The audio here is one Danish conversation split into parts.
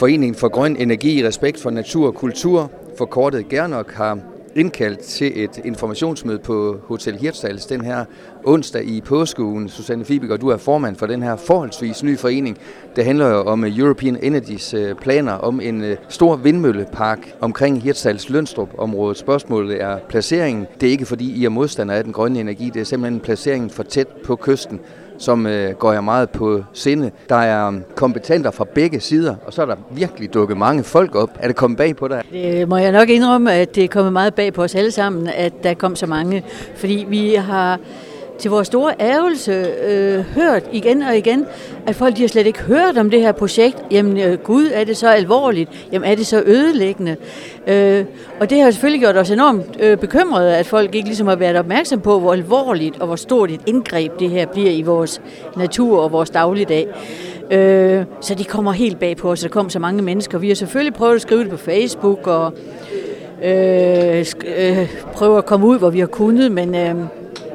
Foreningen for Grøn Energi i Respekt for Natur og Kultur, forkortet Gernok, har indkaldt til et informationsmøde på Hotel Hirtshals den her onsdag i påskeugen. Susanne Fibik, og du er formand for den her forholdsvis nye forening. Det handler jo om øh, European Energies øh, planer om en øh, stor vindmøllepark omkring Hirtshals Lønstrup området. Spørgsmålet er placeringen. Det er ikke fordi I er modstander af den grønne energi, det er simpelthen placeringen for tæt på kysten som øh, går jeg meget på sinde. Der er um, kompetenter fra begge sider, og så er der virkelig dukket mange folk op. Er det kommet bag på dig? Det må jeg nok indrømme, at det er kommet meget bag på os alle sammen, at der kom så mange. Fordi vi har til vores store ærgelse øh, hørt igen og igen, at folk de har slet ikke hørt om det her projekt. Jamen øh, gud, er det så alvorligt? Jamen er det så ødelæggende? Øh, og det har selvfølgelig gjort os enormt øh, bekymrede, at folk ikke ligesom har været opmærksom på, hvor alvorligt og hvor stort et indgreb det her bliver i vores natur og vores dagligdag. Øh, så de kommer helt bag på os, der kommer så mange mennesker. Vi har selvfølgelig prøvet at skrive det på Facebook og øh, øh, prøve at komme ud, hvor vi har kunnet, men... Øh,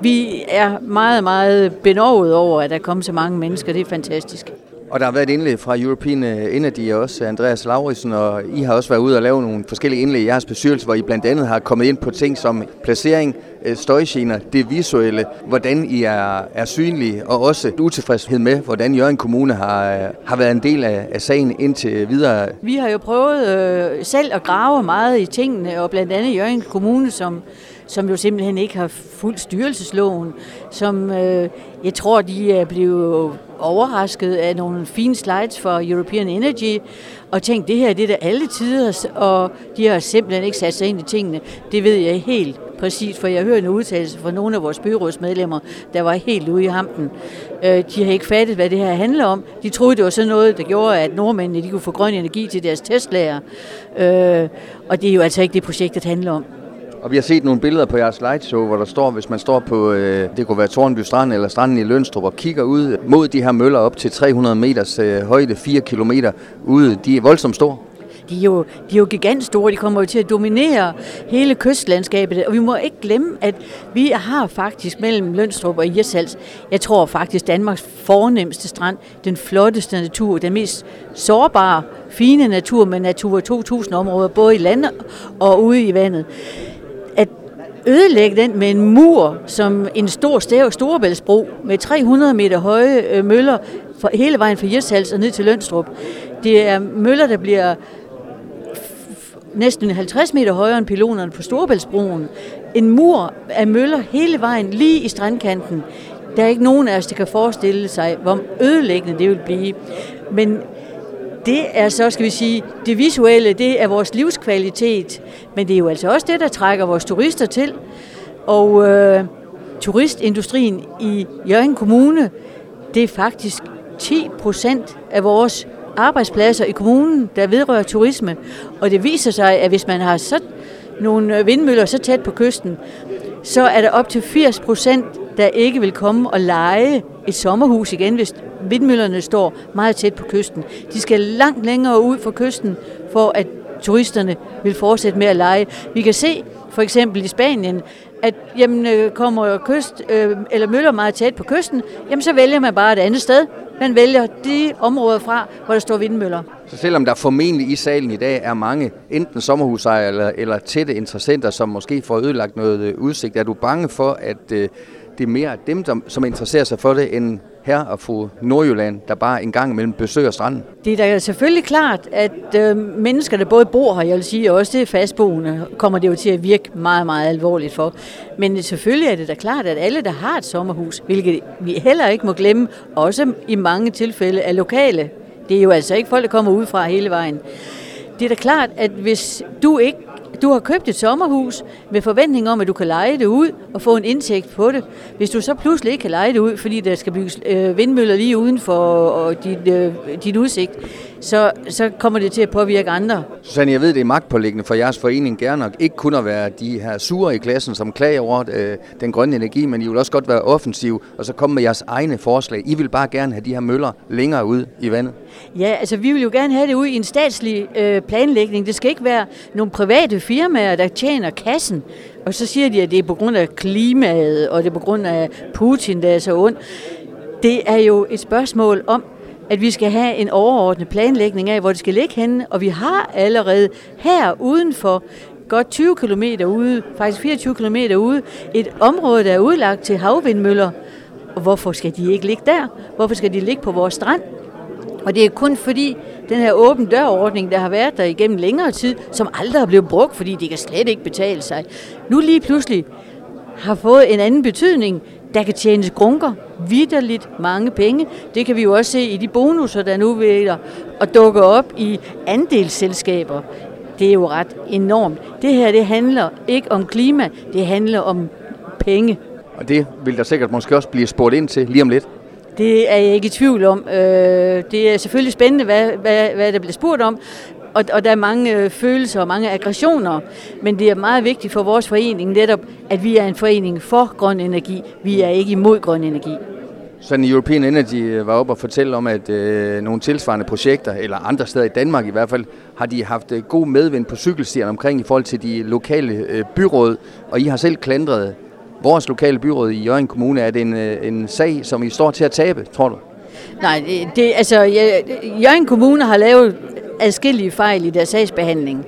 vi er meget, meget benovet over, at der kommer så mange mennesker. Det er fantastisk. Og der har været et indlæg fra European øh, Energy også, Andreas Lauritsen, og I har også været ude og lave nogle forskellige indlæg i jeres bestyrelse, hvor I blandt andet har kommet ind på ting som placering, øh, støjgener, det visuelle, hvordan I er, er synlige, og også utilfredshed med, hvordan Jørgen Kommune har, øh, har været en del af, af sagen indtil videre. Vi har jo prøvet øh, selv at grave meget i tingene, og blandt andet Jørgen Kommune, som som jo simpelthen ikke har fuldt styrelsesloven, som øh, jeg tror, de er blevet overrasket af nogle fine slides for European Energy, og tænkte, det her det er da alle tider, og de har simpelthen ikke sat sig ind i tingene. Det ved jeg helt præcis, for jeg hørte en udtalelse fra nogle af vores byrådsmedlemmer, der var helt ude i hampen. Øh, de har ikke fattet, hvad det her handler om. De troede, det var sådan noget, der gjorde, at nordmændene de kunne få grøn energi til deres testlager. Øh, og det er jo altså ikke det, projektet handler om. Og vi har set nogle billeder på jeres slideshow, hvor der står, hvis man står på, øh, det kunne være Tornby Strand eller stranden i Lønstrup, og kigger ud mod de her møller op til 300 meters øh, højde, 4 kilometer ude. De er voldsomt store. De er, jo, de er jo gigantstore, de kommer jo til at dominere hele kystlandskabet, og vi må ikke glemme, at vi har faktisk mellem Lønstrup og Irsals, jeg tror faktisk Danmarks fornemmeste strand, den flotteste natur, den mest sårbare, fine natur med Natur 2000 områder, både i landet og ude i vandet ødelægge den med en mur, som en stor stæv Storebæltsbro med 300 meter høje øh, møller for, hele vejen fra Hirtshals og ned til Lønstrup. Det er møller, der bliver næsten 50 meter højere end pilonerne på Storebæltsbroen. En mur af møller hele vejen lige i strandkanten. Der er ikke nogen af os, der kan forestille sig, hvor ødelæggende det vil blive. Men det er så, skal vi sige, det visuelle, det er vores livskvalitet, men det er jo altså også det, der trækker vores turister til. Og øh, turistindustrien i Jørgen Kommune, det er faktisk 10 procent af vores arbejdspladser i kommunen, der vedrører turisme. Og det viser sig, at hvis man har så nogle vindmøller så tæt på kysten, så er der op til 80 procent, der ikke vil komme og lege et sommerhus igen, hvis vindmøllerne står meget tæt på kysten. De skal langt længere ud fra kysten, for at turisterne vil fortsætte med at lege. Vi kan se for eksempel i Spanien, at jamen, øh, kommer kyst, øh, eller møller meget tæt på kysten, jamen så vælger man bare et andet sted. Man vælger de områder fra, hvor der står vindmøller. Så selvom der formentlig i salen i dag er mange, enten sommerhusejere eller, eller tætte interessenter, som måske får ødelagt noget øh, udsigt, er du bange for, at øh, det er mere dem, som som interesserer sig for det, end her og fru Nordjylland, der bare en gang imellem besøger stranden? Det er da selvfølgelig klart, at øh, mennesker, der både bor her, jeg vil sige, og også det fastboende, kommer det jo til at virke meget, meget alvorligt for. Men selvfølgelig er det da klart, at alle, der har et sommerhus, hvilket vi heller ikke må glemme, også i mange tilfælde er lokale. Det er jo altså ikke folk, der kommer ud fra hele vejen. Det er da klart, at hvis du ikke du har købt et sommerhus med forventning om, at du kan lege det ud og få en indtægt på det. Hvis du så pludselig ikke kan lege det ud, fordi der skal bygges øh, vindmøller lige uden for og dit, øh, dit udsigt, så, så kommer det til at påvirke andre. Susanne, jeg ved, det er magtpålæggende for jeres forening gerne nok ikke kun at være de her sure i klassen, som klager over øh, den grønne energi, men I vil også godt være offensiv og så komme med jeres egne forslag. I vil bare gerne have de her møller længere ud i vandet. Ja, altså vi vil jo gerne have det ud i en statslig øh, planlægning. Det skal ikke være nogle private firmaer, der tjener kassen. Og så siger de, at det er på grund af klimaet, og det er på grund af Putin, der er så ond. Det er jo et spørgsmål om, at vi skal have en overordnet planlægning af, hvor det skal ligge henne, og vi har allerede her udenfor godt 20 km ude, faktisk 24 km ude, et område, der er udlagt til havvindmøller. Og hvorfor skal de ikke ligge der? Hvorfor skal de ligge på vores strand? Og det er kun fordi den her åben dørordning, der har været der igennem længere tid, som aldrig har blevet brugt, fordi de kan slet ikke betale sig, nu lige pludselig har fået en anden betydning. Der kan tjenes grunker, vidderligt mange penge. Det kan vi jo også se i de bonusser, der nu vil at dukke op i andelsselskaber. Det er jo ret enormt. Det her, det handler ikke om klima, det handler om penge. Og det vil der sikkert måske også blive spurgt ind til lige om lidt. Det er jeg ikke i tvivl om. Øh, det er selvfølgelig spændende, hvad, hvad, hvad der bliver spurgt om, og, og der er mange øh, følelser og mange aggressioner, men det er meget vigtigt for vores forening netop, at vi er en forening for grøn energi. Vi er ikke imod grøn energi. Sådan European Energy øh, var oppe og fortælle om, at øh, nogle tilsvarende projekter, eller andre steder i Danmark i hvert fald, har de haft øh, god medvind på cykelstierne omkring i forhold til de lokale øh, byråd, og I har selv klandret vores lokale byråd i Jørgen Kommune. Er det en, øh, en sag, som I står til at tabe, tror du? Nej, det, det altså, Jørgen Kommune har lavet adskillige fejl i deres sagsbehandling.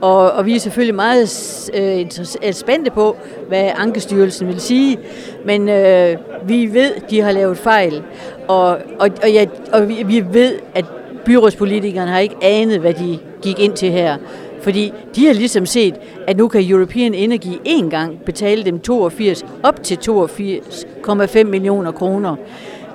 Og, og vi er selvfølgelig meget øh, spændte på, hvad Ankestyrelsen vil sige, men øh, vi ved, de har lavet fejl, og, og, og, ja, og vi, vi ved, at byrådspolitikerne har ikke anet, hvad de gik ind til her. Fordi de har ligesom set, at nu kan European Energy en gang betale dem 82, op til 82,5 millioner kroner.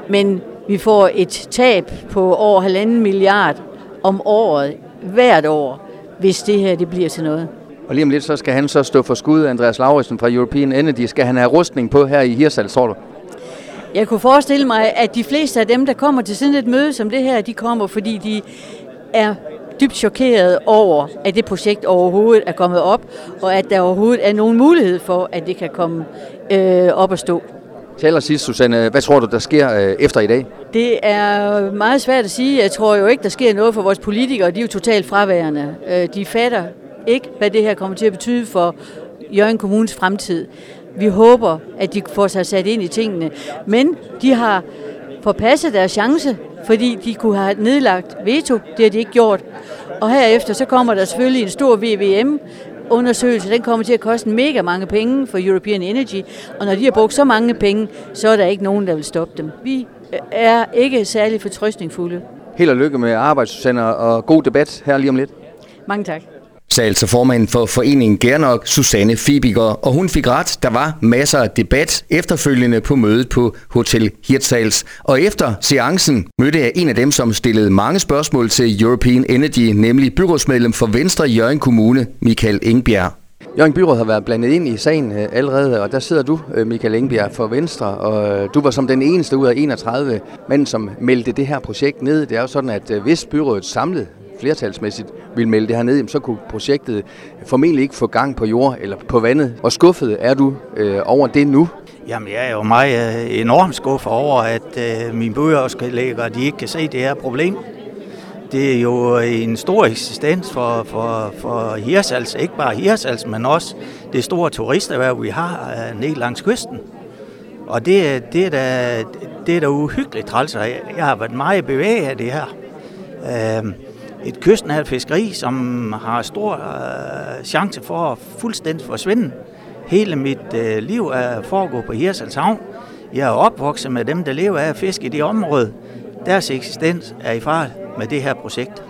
Men vi får et tab på over halvanden milliard om året, hvert år, hvis det her det bliver til noget. Og lige om lidt, så skal han så stå for skud, Andreas Lauritsen fra European Energy. Skal han have rustning på her i Hirsals, tror du? Jeg kunne forestille mig, at de fleste af dem, der kommer til sådan et møde som det her, de kommer, fordi de er dybt chokeret over, at det projekt overhovedet er kommet op, og at der overhovedet er nogen mulighed for, at det kan komme øh, op og stå. Til allersidst, Susanne, hvad tror du, der sker øh, efter i dag? Det er meget svært at sige. Jeg tror jo ikke, der sker noget for vores politikere. De er jo totalt fraværende. Øh, de fatter ikke, hvad det her kommer til at betyde for Jørgen Kommunes fremtid. Vi håber, at de får sig sat ind i tingene. Men de har forpasset deres chance, fordi de kunne have nedlagt veto. Det har de ikke gjort. Og herefter så kommer der selvfølgelig en stor VVM, undersøgelse, den kommer til at koste mega mange penge for European Energy, og når de har brugt så mange penge, så er der ikke nogen, der vil stoppe dem. Vi er ikke særlig fortrøstningsfulde. Held og lykke med arbejdssusander og god debat her lige om lidt. Mange tak sagde altså formanden for foreningen Gernok, Susanne Fibiger, og hun fik ret. Der var masser af debat efterfølgende på mødet på Hotel Hirtshals. Og efter seancen mødte jeg en af dem, som stillede mange spørgsmål til European Energy, nemlig byrådsmedlem for Venstre i Jørgen Kommune, Michael Engbjerg. Jørgen Byråd har været blandet ind i sagen øh, allerede, og der sidder du, øh, Michael Engbjerg, for Venstre, og øh, du var som den eneste ud af 31 mænd, som meldte det her projekt ned. Det er jo sådan, at hvis byrådet samlet flertalsmæssigt vil melde det her ned, så kunne projektet formentlig ikke få gang på jord eller på vandet. Og skuffet er du øh, over det nu? Jamen, jeg er jo meget øh, enormt skuffet over, at øh, mine bøgeafskelægger, de ikke kan se det her problem. Det er jo en stor eksistens for, for, for Hirsals, ikke bare Hirsals, men også det store turisterhverv, vi har øh, ned langs kysten. Og det, det, er da, det er da uhyggeligt træls, jeg har været meget bevæget af det her. Øh, et kystnært fiskeri, som har stor øh, chance for at fuldstændig forsvinde. Hele mit øh, liv er foregået på Hirsals Havn. Jeg er opvokset med dem, der lever af at fiske i det område. Deres eksistens er i fare med det her projekt.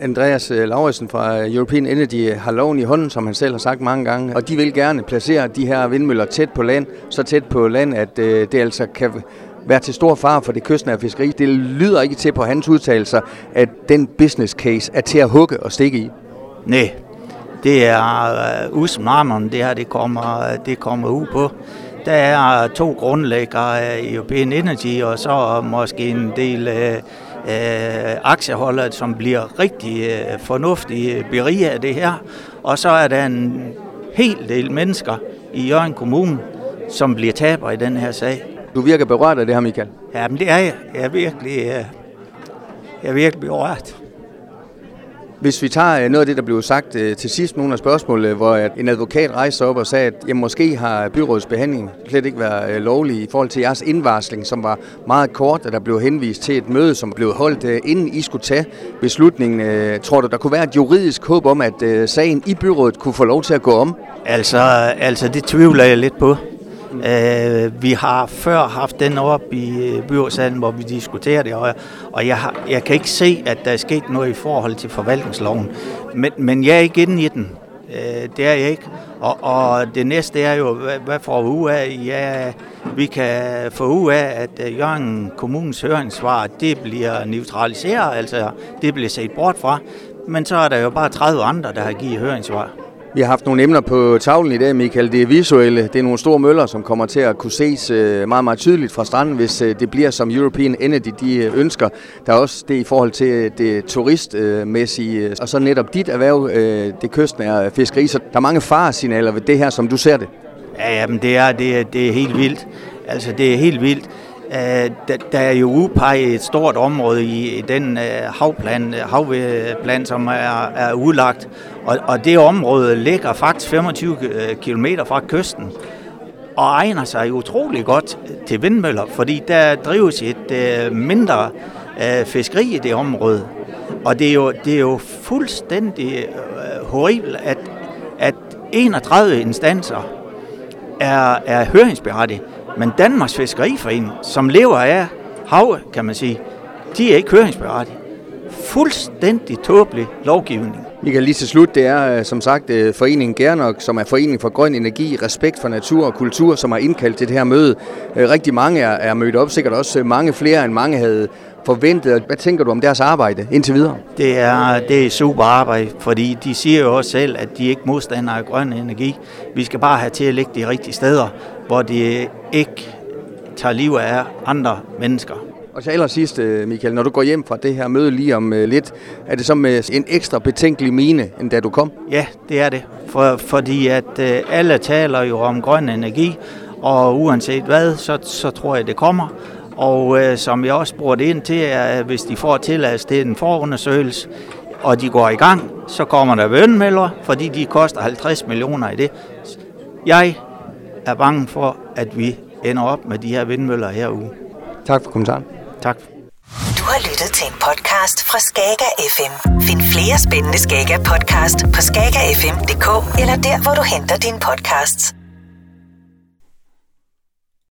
Andreas øh, Lauritsen fra øh, European Energy har loven i hånden, som han selv har sagt mange gange, og de vil gerne placere de her vindmøller tæt på land, så tæt på land, at øh, det altså kan være til stor far for det kystnære fiskeri. Det lyder ikke til på hans udtalelser, at den business case er til at hugge og stikke i. Nej, det er øh, uh, usmarmeren, det her det kommer, øh, det kommer ud på. Der er øh, to grundlæggere af European Energy, og så måske en del uh, uh, aktieholdere, som bliver rigtig uh, fornuftige beriget af det her. Og så er der en hel del mennesker i Jørgen Kommune, som bliver taber i den her sag. Du virker berørt af det her, Michael. Ja, men det er jeg. Jeg er virkelig, øh, jeg er virkelig berørt. Hvis vi tager øh, noget af det, der blev sagt øh, til sidst, nogle af spørgsmålene, hvor en advokat rejste op og sagde, at jamen, måske har byrådets behandling slet ikke været lovlig i forhold til jeres indvarsling, som var meget kort, og der blev henvist til et møde, som blev holdt inden I skulle tage beslutningen. Tror du, der kunne være et juridisk håb om, at sagen i byrådet kunne få lov til at gå om? Altså, altså det tvivler jeg lidt på. Øh, vi har før haft den op i øh, byrådsalen, hvor vi diskuterer det, og, og jeg, har, jeg kan ikke se, at der er sket noget i forhold til forvaltningsloven. Men, men jeg er ikke inde i den. Øh, det er jeg ikke. Og, og det næste er jo, hvad, hvad får vi ud af? Ja, vi kan få ud af, at øh, Jørgen Kommunens høringssvar, det bliver neutraliseret, altså det bliver set bort fra. Men så er der jo bare 30 andre, der har givet høringssvar. Vi har haft nogle emner på tavlen i dag, Michael. Det er visuelle. Det er nogle store møller, som kommer til at kunne ses øh, meget, meget tydeligt fra stranden, hvis øh, det bliver som European Energy de øh, ønsker. Der er også det i forhold til det turistmæssige, og så netop dit erhverv, det kystnære fiskeri. Så der er mange faresignaler ved det her, som du ser det. Ja, jamen det er, det, er, det er helt vildt. Altså, det er helt vildt. Øh, der, er jo udpeget et stort område i, den øh, havplan, havplan, som er, er udlagt, og, og det område ligger faktisk 25 øh, km fra kysten og egner sig utrolig godt til vindmøller, fordi der drives et mindre fiskeri i det område. Og det er jo, det er jo fuldstændig horribelt, at, at 31 instanser er, er høringsberettiget. Men Danmarks Fiskeriforening, som lever af hav, kan man sige, de er ikke høringsberettiget. Fuldstændig tåbelig lovgivning. Michael, lige til slut, det er øh, som sagt øh, foreningen Gernok, som er Foreningen for Grøn Energi, Respekt for Natur og Kultur, som har indkaldt til det her møde. Øh, rigtig mange er, er mødt op, sikkert også mange flere, end mange havde forventet. Hvad tænker du om deres arbejde indtil videre? Det er, det er super arbejde, fordi de siger jo også selv, at de ikke modstander af grøn energi. Vi skal bare have til at lægge de rigtige steder, hvor de ikke tager liv af andre mennesker. Og til allersidst, øh, Michael, når du går hjem fra det her møde lige om øh, lidt, er det så med en ekstra betænkelig mine, end da du kom? Ja, det er det. For, fordi at øh, alle taler jo om grøn energi, og uanset hvad, så, så tror jeg, det kommer. Og øh, som jeg også spurgte ind til, er, at hvis de får tilladelse til en forundersøgelse, og de går i gang, så kommer der vindmøller, fordi de koster 50 millioner i det. Jeg er bange for, at vi ender op med de her vindmøller herude. Tak for kommentaren. Tak. Du har lyttet til en podcast fra Skager FM. Find flere spændende Skager podcast på skagerfm.dk eller der, hvor du henter dine podcasts.